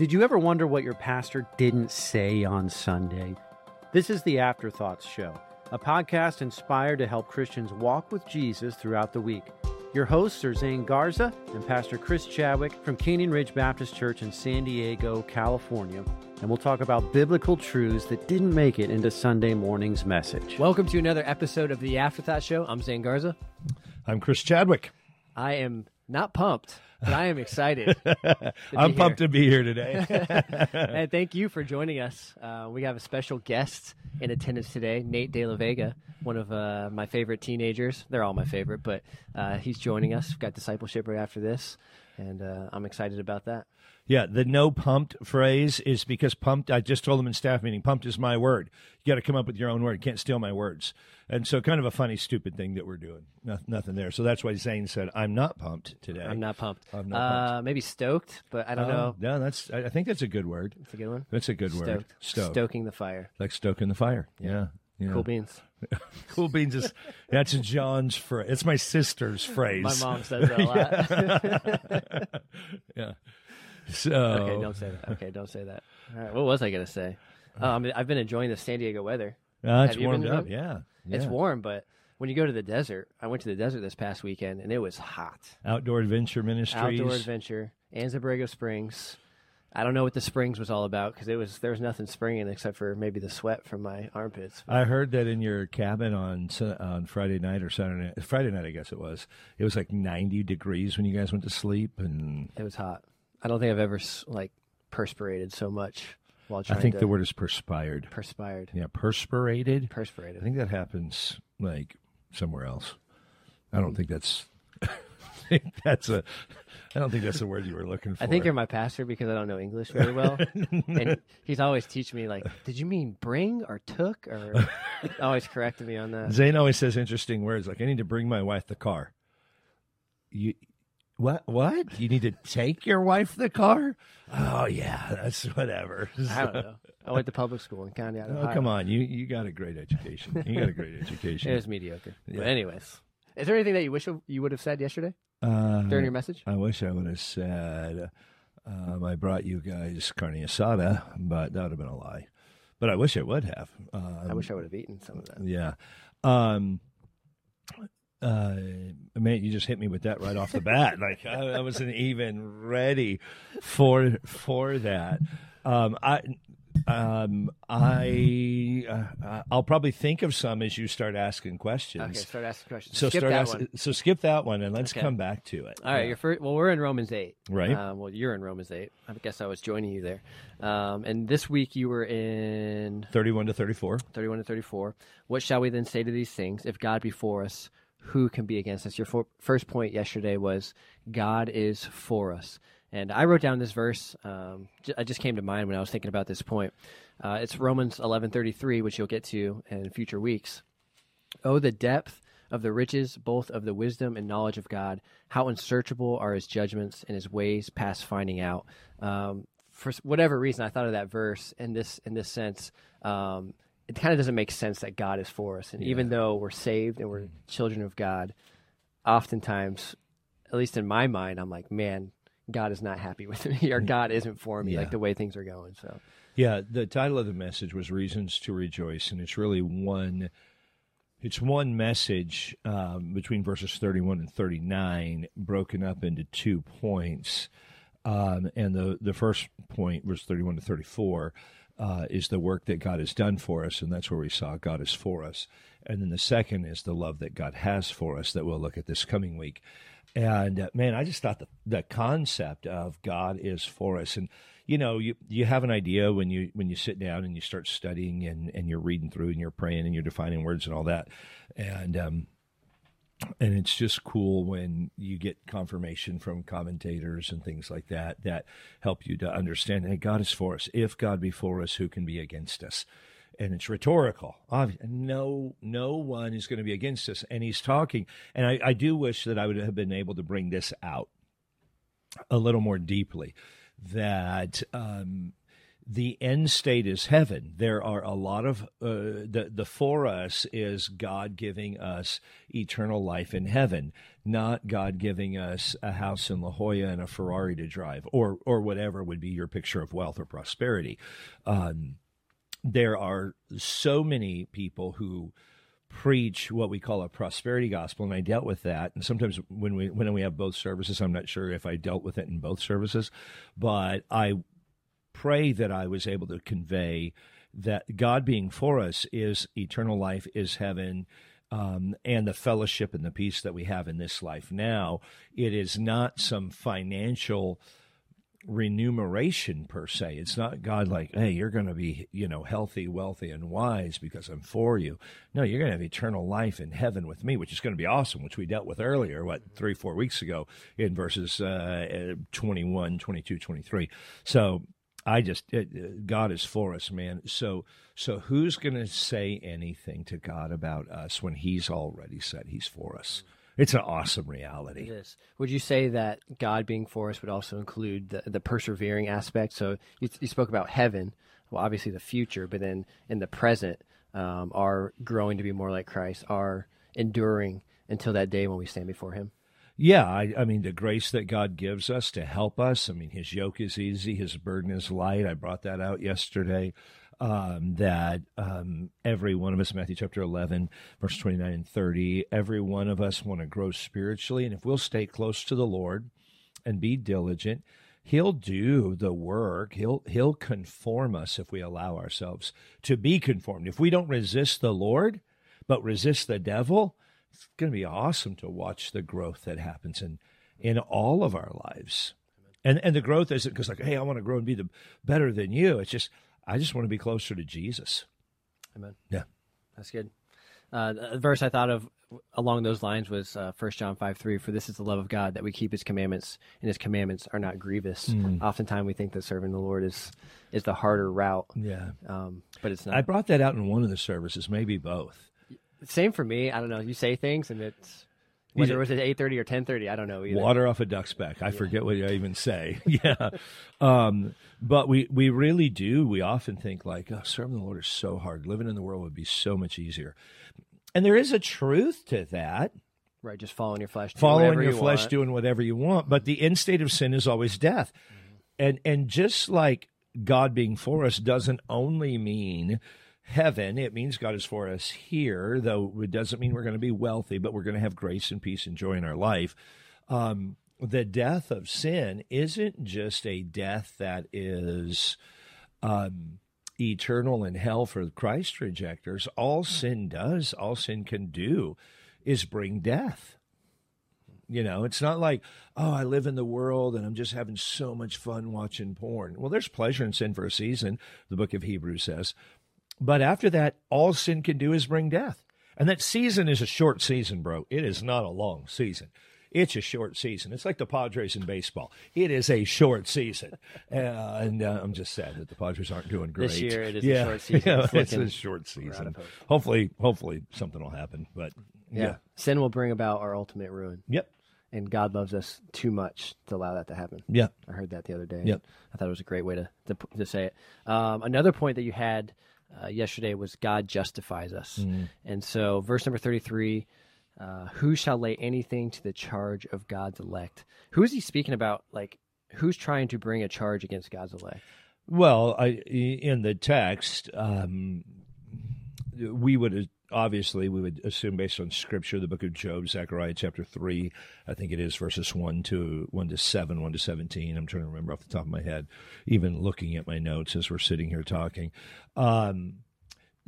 Did you ever wonder what your pastor didn't say on Sunday? This is the Afterthoughts Show, a podcast inspired to help Christians walk with Jesus throughout the week. Your hosts are Zane Garza and Pastor Chris Chadwick from Canyon Ridge Baptist Church in San Diego, California. And we'll talk about biblical truths that didn't make it into Sunday morning's message. Welcome to another episode of the Afterthought Show. I'm Zane Garza. I'm Chris Chadwick. I am not pumped, but I am excited. I'm pumped to be here today. and thank you for joining us. Uh, we have a special guest in attendance today, Nate De La Vega, one of uh, my favorite teenagers. They're all my favorite, but uh, he's joining us. We've got discipleship right after this, and uh, I'm excited about that. Yeah, the no pumped phrase is because pumped, I just told them in staff meeting, pumped is my word. You got to come up with your own word. You can't steal my words. And so, kind of a funny, stupid thing that we're doing. No, nothing there. So that's why Zane said, I'm not pumped today. I'm not pumped. I'm not uh. Maybe stoked, but I don't know. No, that's, I think that's a good word. It's a good one. That's a good word. Stoked. Stoking the fire. Like stoking the fire. Yeah. yeah. Cool beans. cool beans is, that's John's phrase. It's my sister's phrase. My mom says that a lot. yeah. So, Okay, don't say that. Okay, don't say that. All right, what was I gonna say? Um, I've been enjoying the San Diego weather. Uh, it's warmed up. enjoying- Yeah. It's warm, but when you go to the desert, I went to the desert this past weekend and it was hot. Outdoor Adventure Ministries. Outdoor adventure, Anza-Borrego Springs. I don't know what the springs was all about because it was there was nothing springing except for maybe the sweat from my armpits. I heard that in your cabin on on Friday night or Saturday night, Friday night, I guess it was. It was like 90 degrees when you guys went to sleep, and It was hot. I don't think I've ever like perspirated so much while trying I think the word is perspired. perspired. Yeah, perspirated. Perspirated. I think that happens like somewhere else. I don't think that's. Think that's a. I don't think that's the word you were looking for. I think you're my pastor because I don't know English very well, and he's always teaching me like, "Did you mean bring or took?" Or always correcting me on that. Zane always says interesting words like, "I need to bring my wife the car." You, what? What? You need to take your wife the car? Oh yeah, that's whatever. I don't know. I went to public school in County. Oh come on, you you got a great education. You got a great education. It was mediocre. Yeah. But anyways, is there anything that you wish you would have said yesterday Uh, during your message? I wish I would have said um, I brought you guys carne asada, but that would have been a lie. But I wish I would have. Um, I wish I would have eaten some of that. Yeah. Um, uh, man, you just hit me with that right off the bat. Like I, I wasn't even ready for for that. Um, I. Um, I uh, I'll probably think of some as you start asking questions. Okay, start asking questions. So Skip start that asking, one. so skip that one and let's Okay. come back to it. All right, Yeah. your first. Well, we're in Romans eight, Right. Um, well, you're in Romans eight. I guess I was joining you there. Um, and this week you were in 31 to 34. 31 to 34. What shall we then say to these things? If God be for us, who can be against us? Your for, first point yesterday was God is for us. And I wrote down this verse. Um, just came to mind when I was thinking about this point. Uh, it's Romans 11:33, which you'll get to in future weeks. Oh, the depth of the riches, both of the wisdom and knowledge of God! How unsearchable are His judgments and His ways past finding out. Um, for whatever reason, I thought of that verse in this in this sense. Um, it kind of doesn't make sense that God is for us, and even though we're saved and we're children of God, oftentimes, at least in my mind, I'm like, man, God is not happy with me, or God isn't for me, Yeah. like the way things are going. So, Yeah, the title of the message was "Reasons to Rejoice," and it's really one. It's one message um, between verses thirty-one and thirty-nine, broken up into two points. Um, and the the first point, verse thirty-one to thirty-four, uh, is the work that God has done for us, and that's where we saw God is for us. And then the second is the love that God has for us that we'll look at this coming week. And uh, man, I just thought the the concept of God is for us, and you know, you you have an idea when you when you sit down and you start studying and and you're reading through and you're praying and you're defining words and all that, and um, and it's just cool when you get confirmation from commentators and things like that that help you to understand hey god is for us. If god be for us who can be against us? And it's rhetorical. No no one is going to be against us. And he's talking and I, I do wish that i would have been able to bring this out a little more deeply that um, the end state is heaven. There are a lot of uh, the the for us is God giving us eternal life in heaven, not God giving us a house in La Jolla and a Ferrari to drive, or or whatever would be your picture of wealth or prosperity. Um, there are so many people who preach what we call a prosperity gospel and I dealt with that and sometimes when we when we have both services I'm not sure if I dealt with it in both services but I pray that I was able to convey that God being for us is eternal life, is heaven, um, and the fellowship and the peace that we have in this life now. It is not some financial remuneration per se. It's not God like, hey, you're going to be, you know, healthy, wealthy, and wise because I'm for you. No, you're going to have eternal life in heaven with me, which is going to be awesome, which we dealt with earlier, what, three, four weeks ago in verses uh, 21, 22, 23. So I just it, God is for us, man. So so who's going to say anything to God about us when He's already said He's for us? It's an awesome reality. It is. Would you say that God being for us would also include the, the persevering aspect? So you, you spoke about heaven, well, obviously the future, but then in the present, um, are growing to be more like Christ, are enduring until that day when we stand before Him. Yeah, I, I, mean, the grace that God gives us to help us. I mean, His yoke is easy, His burden is light. I brought that out yesterday. Um, that um, every one of us, Matthew chapter 11, verse 29 and 30, every one of us want to grow spiritually. And if we'll stay close to the Lord and be diligent, He'll do the work. He'll He'll conform us if we allow ourselves to be conformed. If we don't resist the Lord, but resist the devil, it's going to be awesome to watch the growth that happens in in all of our lives. And and the growth isn't because like, hey, I want to grow and be the better than you. It's just I just want to be closer to Jesus. Amen. Yeah, that's good. Uh, the verse I thought of along those lines was uh, 1 John 5 3. For this is the love of God, that we keep his commandments, and his commandments are not grievous. Mm. Oftentimes we think that serving the Lord is is the harder route. Yeah. Um, but it's not. I brought that out in one of the services, maybe both. Same for me. I don't know. You say things and it's whether it was at eight thirty or ten thirty, I don't know either. Water off a duck's back. I yeah. forget what I even say. yeah, um, but we we really do. We often think like, oh, serving the Lord is so hard. Living in the world would be so much easier, and there is a truth to that. Right, just following your flesh, following your you flesh, want. doing whatever you want. But the end state of sin is always death, mm-hmm. and and just like God being for us doesn't only mean heaven. It means God is for us here, though it doesn't mean we're going to be wealthy, but we're going to have grace and peace and joy in our life. Um, the death of sin isn't just a death that is um, eternal in hell for Christ rejectors. All sin does, all sin can do, is bring death. You know, it's not like, oh, I live in the world and I'm just having so much fun watching porn. Well, there's pleasure in sin for a season, the book of Hebrews says. But after that, all sin can do is bring death. And that season is a short season, bro. It is not a long season. It's a short season. It's like the Padres in baseball. It is a short season, uh, and uh, I'm just sad that the Padres aren't doing great this year. It is yeah. a short season. Yeah, it's, it's a short season. Hopefully, hopefully something will happen. But yeah. yeah, sin will bring about our ultimate ruin. Yep. And God loves us too much to allow that to happen. Yeah, I heard that the other day. Yep. I thought it was a great way to to, to say it. Um, another point that you had uh, yesterday was God justifies us. Mm. And so, verse number 33 uh, who shall lay anything to the charge of God's elect? Who is he speaking about? Like, who's trying to bring a charge against God's elect? Well, I, in the text, um, we would obviously we would assume based on scripture the book of job zechariah chapter 3 i think it is verses 1 to 1 to 7 1 to 17 i'm trying to remember off the top of my head even looking at my notes as we're sitting here talking. Um,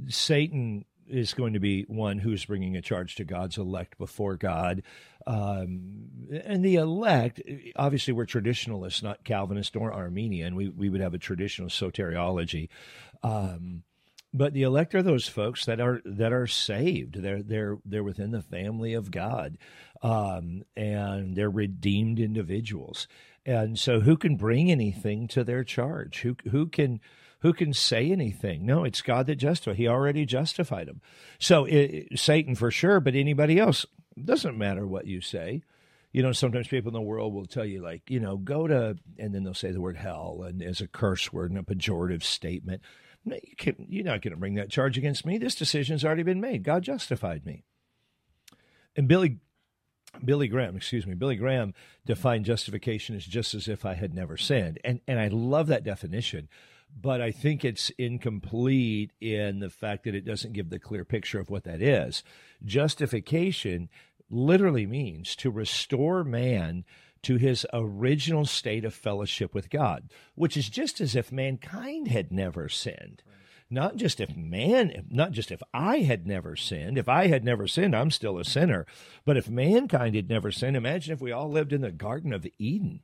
satan is going to be one who's bringing a charge to god's elect before god. Um, and the elect obviously we're traditionalists not calvinist nor Arminian. we, we would have a traditional soteriology. Um, but the elect are those folks that are that are saved. They're they're they're within the family of God, um, and they're redeemed individuals. And so, who can bring anything to their charge? Who who can who can say anything? No, it's God that justified. He already justified them. So it, Satan for sure, but anybody else doesn't matter what you say. You know, sometimes people in the world will tell you, like, you know, go to, and then they'll say the word hell and as a curse word and a pejorative statement. No, you can't, you're not going to bring that charge against me. This decision's already been made. God justified me. And Billy Billy Graham, excuse me, Billy Graham defined justification as just as if I had never sinned. And and I love that definition, but I think it's incomplete in the fact that it doesn't give the clear picture of what that is. Justification literally means to restore man to his original state of fellowship with God, which is just as if mankind had never sinned. Not just if man, not just if I had never sinned. If I had never sinned, I'm still a sinner. But if mankind had never sinned, imagine if we all lived in the Garden of Eden.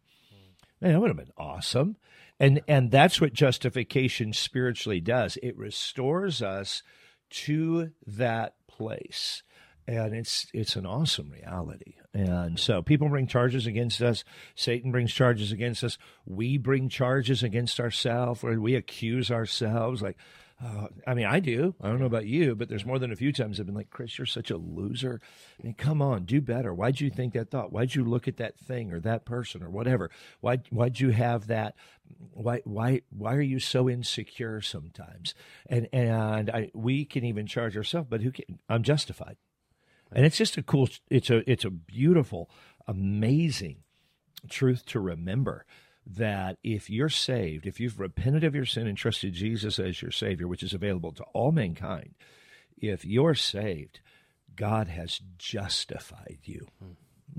Man, that would have been awesome. And and that's what justification spiritually does. It restores us to that place and it's it's an awesome reality. And so people bring charges against us. Satan brings charges against us. We bring charges against ourselves, or we accuse ourselves. Like, uh, I mean, I do. I don't know about you, but there's more than a few times I've been like, Chris, you're such a loser. I mean, come on, do better. Why'd you think that thought? Why'd you look at that thing or that person or whatever? Why why'd you have that? Why why why are you so insecure sometimes? And and I, we can even charge ourselves, but who can? I'm justified and it's just a cool it's a it's a beautiful amazing truth to remember that if you're saved if you've repented of your sin and trusted jesus as your savior which is available to all mankind if you're saved god has justified you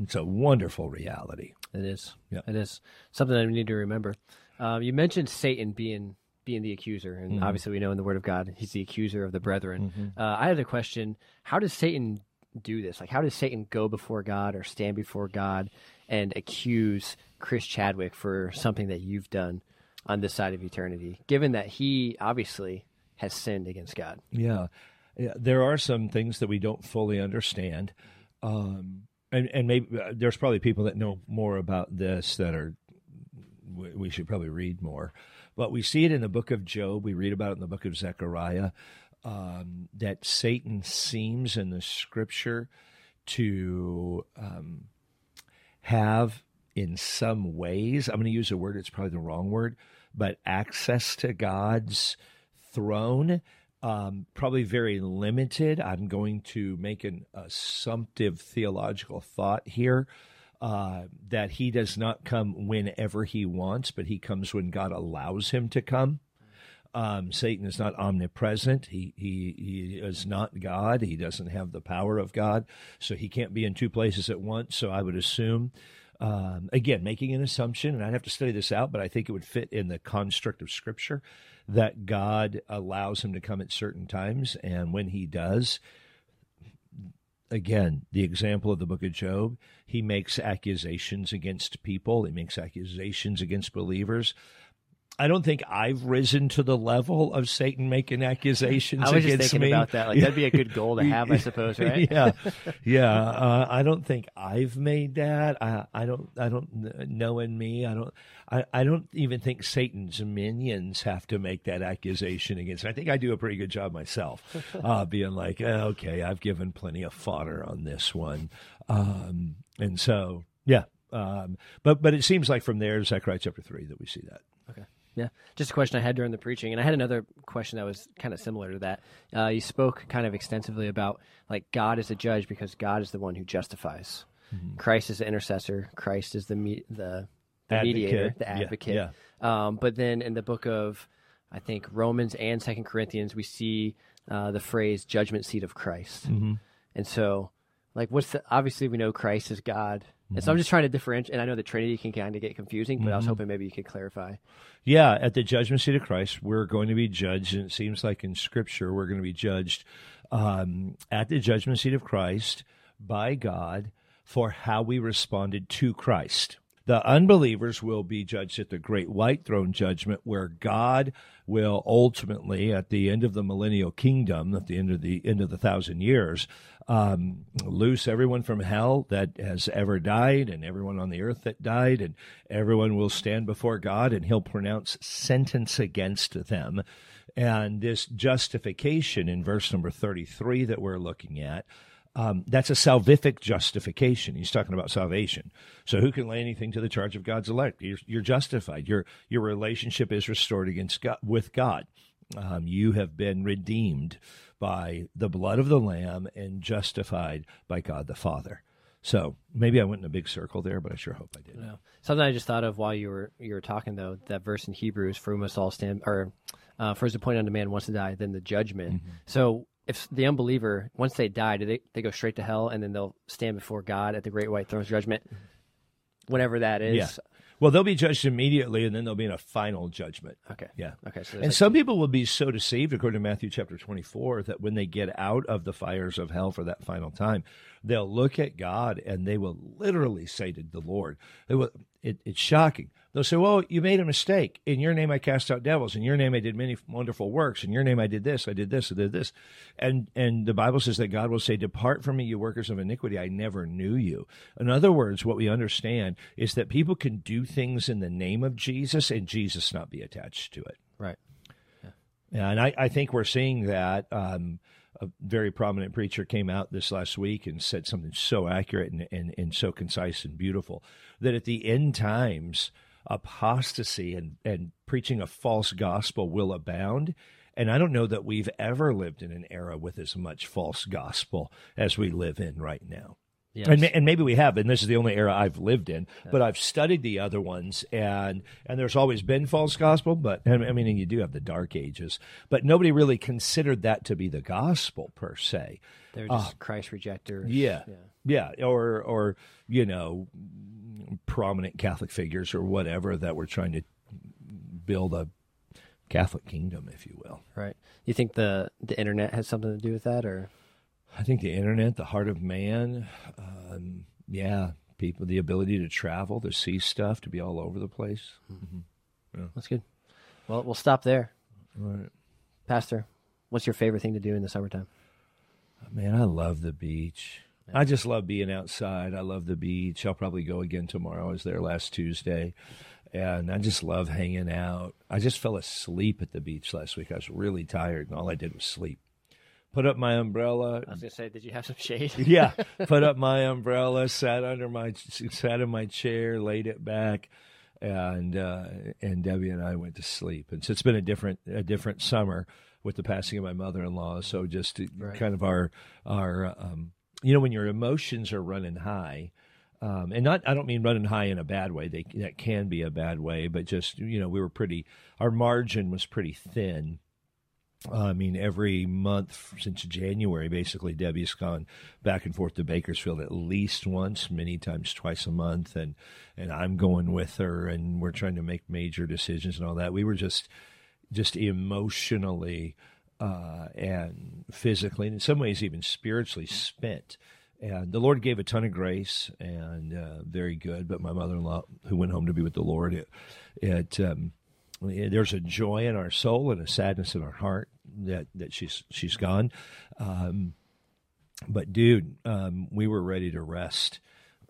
it's a wonderful reality It is. Yeah. It is something that we need to remember. Um, you mentioned Satan being being the accuser, and Mhm. obviously we know in the Word of God he's the accuser of the brethren. Mhm. Uh, I had a question: How does Satan do this? Like, how does Satan go before God or stand before God and accuse Chris Chadwick for something that you've done on this side of eternity? Given that he obviously has sinned against God. Yeah. yeah, there are some things that we don't fully understand, um, and and maybe uh, there's probably people that know more about this that are we, we should probably read more. But we see it in the book of Job. We read about it in the book of Zechariah. Um, that Satan seems in the scripture to um, have, in some ways, I'm going to use a word, it's probably the wrong word, but access to God's throne um, probably very limited. I'm going to make an assumptive theological thought here uh, that he does not come whenever he wants, but he comes when God allows him to come. Um, Satan is not omnipresent. He, he he is not God. He doesn't have the power of God, so he can't be in two places at once. So I would assume, um, again, making an assumption, and I'd have to study this out, but I think it would fit in the construct of Scripture that God allows him to come at certain times, and when he does, again, the example of the book of Job, he makes accusations against people, he makes accusations against believers. I don't think I've risen to the level of Satan making accusations I was just thinking me. about that. Like that'd be a good goal to have, I suppose, right? yeah, yeah. Uh, I don't think I've made that. I, I don't. I don't know in me. I don't. I, I don't even think Satan's minions have to make that accusation against. Me. I think I do a pretty good job myself, uh, being like, "Eh, okay, I've given plenty of fodder on this one, um, and so yeah. Um, but but it seems like from there, Zechariah chapter three, that we see that. Yeah, just a question I had during the preaching, and I had another question that was kind of similar to that. Uh, you spoke kind of extensively about like God is a judge because God is the one who justifies. Mm-hmm. Christ is the intercessor. Christ is the me- the, the Advocate. mediator, the Yeah, advocate. yeah. Um, but then in the book of, I think Romans and Second Corinthians, we see uh, the phrase "judgment seat of Christ," Mm-hmm. and so like what's the obviously we know Christ is God. And Mm-hmm. so I'm just trying to differentiate, and I know the Trinity can kind of get confusing, but I was hoping maybe you could clarify. Yeah, at the judgment seat of Christ, we're going to be judged, and it seems like in Scripture, we're going to be judged um, at the judgment seat of Christ by God for how we responded to Christ. The unbelievers will be judged at the great white throne judgment, where God will ultimately, at the end of the millennial kingdom, at the end of the end of the thousand years, um, loose everyone from hell that has ever died, and everyone on the earth that died, and everyone will stand before God, and He'll pronounce sentence against them. And this justification in verse number thirty-three that we're looking at um, that's a salvific justification. He's talking about salvation. So who can lay anything to the charge of God's elect? You're, you're justified. Your your relationship is restored against God, with God. Um, you have been redeemed by the blood of the Lamb and justified by God the Father. So maybe I went in a big circle there, but I sure hope I did. No. Something I just thought of while you were you were talking though that verse in Hebrews, "For we must all stand," or uh, "For as appointed unto man once to die, then the judgment." Mm-hmm. So if the unbeliever once they die, do they they go straight to hell and then they'll stand before God at the great white throne's judgment, mm-hmm. whenever that is. Yeah. Well, they'll be judged immediately, and then they'll be in a final judgment. Okay. Yeah. Okay. So And like- some people will be so deceived, according to Matthew chapter 24, that when they get out of the fires of hell for that final time, they'll look at God and they will literally say to the Lord, they will, it, it's shocking. They'll say, Well, you made a mistake. In your name I cast out devils. In your name I did many wonderful works. In your name I did this, I did this, I did this. And and the Bible says that God will say, Depart from me, you workers of iniquity. I never knew you. In other words, what we understand is that people can do things in the name of Jesus and Jesus not be attached to it. right. Yeah. And I, I think we're seeing that. Um, a very prominent preacher came out this last week and said something so accurate and, and, and so concise and beautiful that at the end times, apostasy and, and preaching a false gospel will abound. And I don't know that we've ever lived in an era with as much false gospel as we live in right now. Yes. And, and maybe we have, and this is the only era I've lived in. But I've studied the other ones, and and there's always been false gospel. But I mean, and you do have the Dark Ages, but nobody really considered that to be the gospel per se. They're just Christ rejectors. Ah. Yeah, yeah, or or you know, prominent Catholic figures or whatever that were trying to build a Catholic kingdom, if you will. Right. You think the the internet has something to do with that, or I think the internet, the heart of man, um, yeah, people, the ability to travel, to see stuff, to be all over the place. that's good. Well, we'll stop there, Right. Pastor. What's your favorite thing to do in the summertime? Man, I love the beach. I just love being outside. I love the beach. I'll probably go again tomorrow. I was there last Tuesday. And I just love hanging out. I just fell asleep at the beach last week. I was really tired, and all I did was sleep. Put up my umbrella, I was gonna say, did you have some shade? yeah, put up my umbrella, sat under my sat in my chair, laid it back, and uh, and Debbie and I went to sleep. And so it's been a different a different summer with the passing of my mother in law. So just Right. kind of our our um, you know when your emotions are running high. Um, and not, I don't mean running high in a bad way. They, that can be a bad way, but just, you know, we were pretty, our margin was pretty thin. I mean, every month since January, basically, Debbie's gone back and forth to Bakersfield at least once, many times twice a month, and and I'm going with her, and we're trying to make major decisions and all that. We were just just emotionally uh, and physically, and in some ways even spiritually spent. And the Lord gave a ton of grace and uh, very good. But my mother-in-law, who went home to be with the Lord, it, it um, there's a joy in our soul and a sadness in our heart that that she's she's gone. Um, but dude, um, we were ready to rest,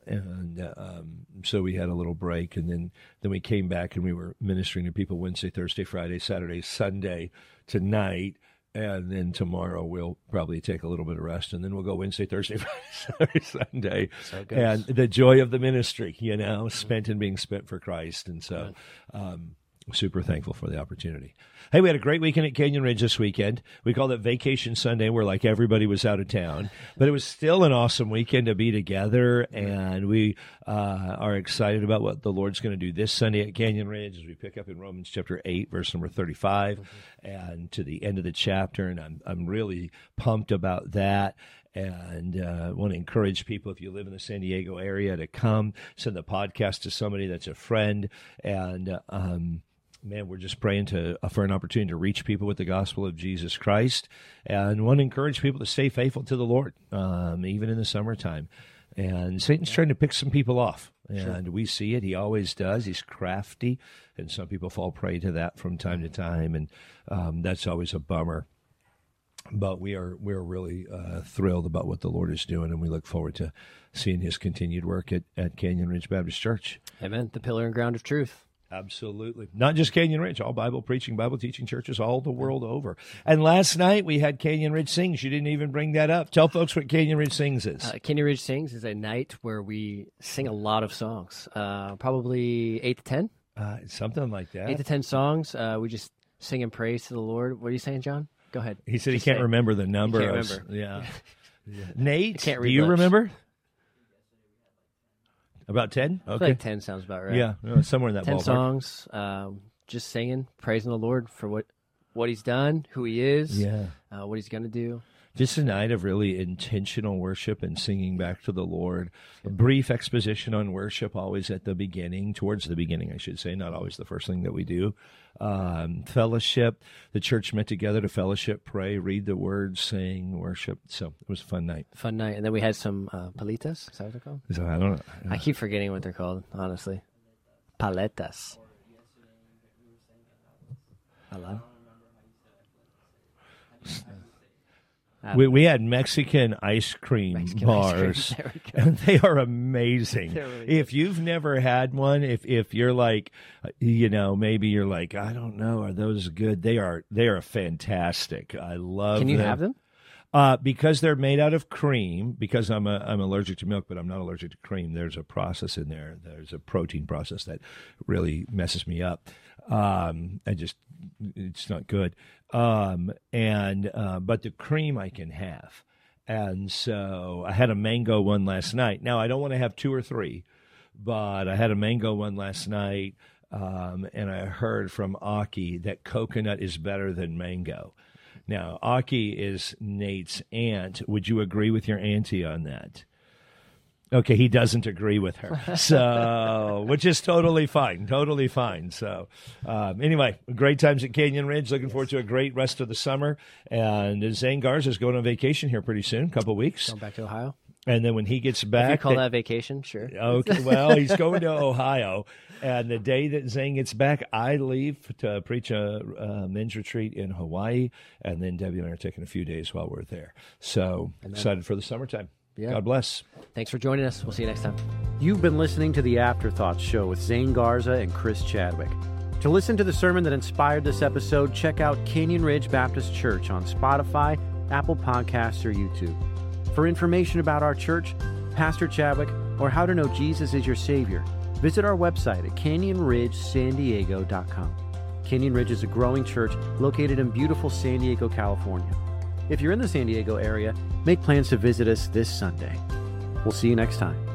and uh, um, so we had a little break, and then then we came back and we were ministering to people Wednesday, Thursday, Friday, Saturday, Sunday, tonight. And then tomorrow we'll probably take a little bit of rest, and then we'll go Wednesday, Thursday, Friday, Saturday, Sunday, So and the joy of the ministry, you know, spent and being spent for Christ, and so um, super thankful for the opportunity. Hey, we had a great weekend at Canyon Ridge this weekend. We called it Vacation Sunday, where like everybody was out of town, but it was still an awesome weekend to be together, and we uh, are excited about what the Lord's going to do this Sunday at Canyon Ridge as we pick up in Romans chapter eight, verse number thirty-five, and to the end of the chapter, and I'm I'm really pumped about that and uh, want to encourage people if you live in the San Diego area to come send the podcast to somebody that's a friend and um, man we're just praying to uh, for an opportunity to reach people with the gospel of Jesus Christ and want to encourage people to stay faithful to the Lord um, even in the summertime and Satan's trying to pick some people off and we see it he always does he's crafty and some people fall prey to that from time to time and um, that's always a bummer but we are we're really uh, thrilled about what the Lord is doing, and we look forward to seeing His continued work at, at Canyon Ridge Baptist Church. Amen. The pillar and ground of truth. Absolutely. Not just Canyon Ridge, all Bible preaching, Bible teaching churches all the world over. And last night we had Canyon Ridge Sings. You didn't even bring that up. Tell folks what Canyon Ridge Sings is. Uh, Canyon Ridge Sings is a night where we sing a lot of songs, uh, probably eight to ten. Uh, something like that. Eight to ten songs. Uh, we just sing and praise to the Lord. What are you saying, John? Go ahead. He said Just he can't it. remember the number. can't of- remember. Yeah. Yeah. Nate, can't do you lips. remember? About 10? I feel Okay. like ten sounds about right. Yeah, somewhere in that ten ballpark. songs. Um, just singing, praising the Lord for what what He's done, who He is, Yeah. uh, what He's going to do. Just a night of really intentional worship and singing back to the Lord. A brief exposition on worship, always at the beginning, towards the beginning, I should say, not always the first thing that we do. Um, fellowship. The church met together to fellowship, pray, read the word, sing, worship. So it was a fun night. Fun night, and then we had some uh, palitas. Is that what they're called? So I don't know. I keep forgetting what they're called. Honestly, paletas. Hello. We, we had Mexican ice cream Mexican ice cream. bars, we go. and they are amazing. Really if you've never had one, if if you're like, uh, you know, maybe you're like, I don't know, are those good? They are. They are fantastic. I love. Can you have them? Uh, because they're made out of cream. Because I'm a, I'm allergic to milk, but I'm not allergic to cream. There's a process in there. There's a protein process that really messes me up. Um, I just it's not good. Um, and uh, but the cream I can have. And so I had a mango one last night. Now I don't want to have two or three, but I had a mango one last night. Um, and I heard from Aki that coconut is better than mango. Now, Aki is Nate's aunt. Would you agree with your auntie on that? Okay, he doesn't agree with her. So, which is totally fine. Totally fine. So, um, anyway, great times at Canyon Ridge. Looking forward to a great rest of the summer. And Zane Garza is going on vacation here pretty soon, a couple weeks. Going back to Ohio. And then when he gets If you back, call they- that vacation, sure. Okay, well, he's going to Ohio, and the day that Zane gets back, I leave to preach a, uh men's retreat in Hawaii, and then Debbie and I are taking a few days while we're there. So excited for the summertime. Yeah. God bless. Thanks for joining us. We'll see you next time. You've been listening to the Afterthoughts Show with Zane Garza and Chris Chadwick. To listen to the sermon that inspired this episode, check out Canyon Ridge Baptist Church on Spotify, Apple Podcasts, or YouTube. For information about our church, Pastor Chadwick, or how to know Jesus is your Savior, visit our website at canyonridgesandiego.com. Canyon Ridge is a growing church located in beautiful San Diego, California. If you're in the San Diego area, make plans to visit us this Sunday. We'll see you next time.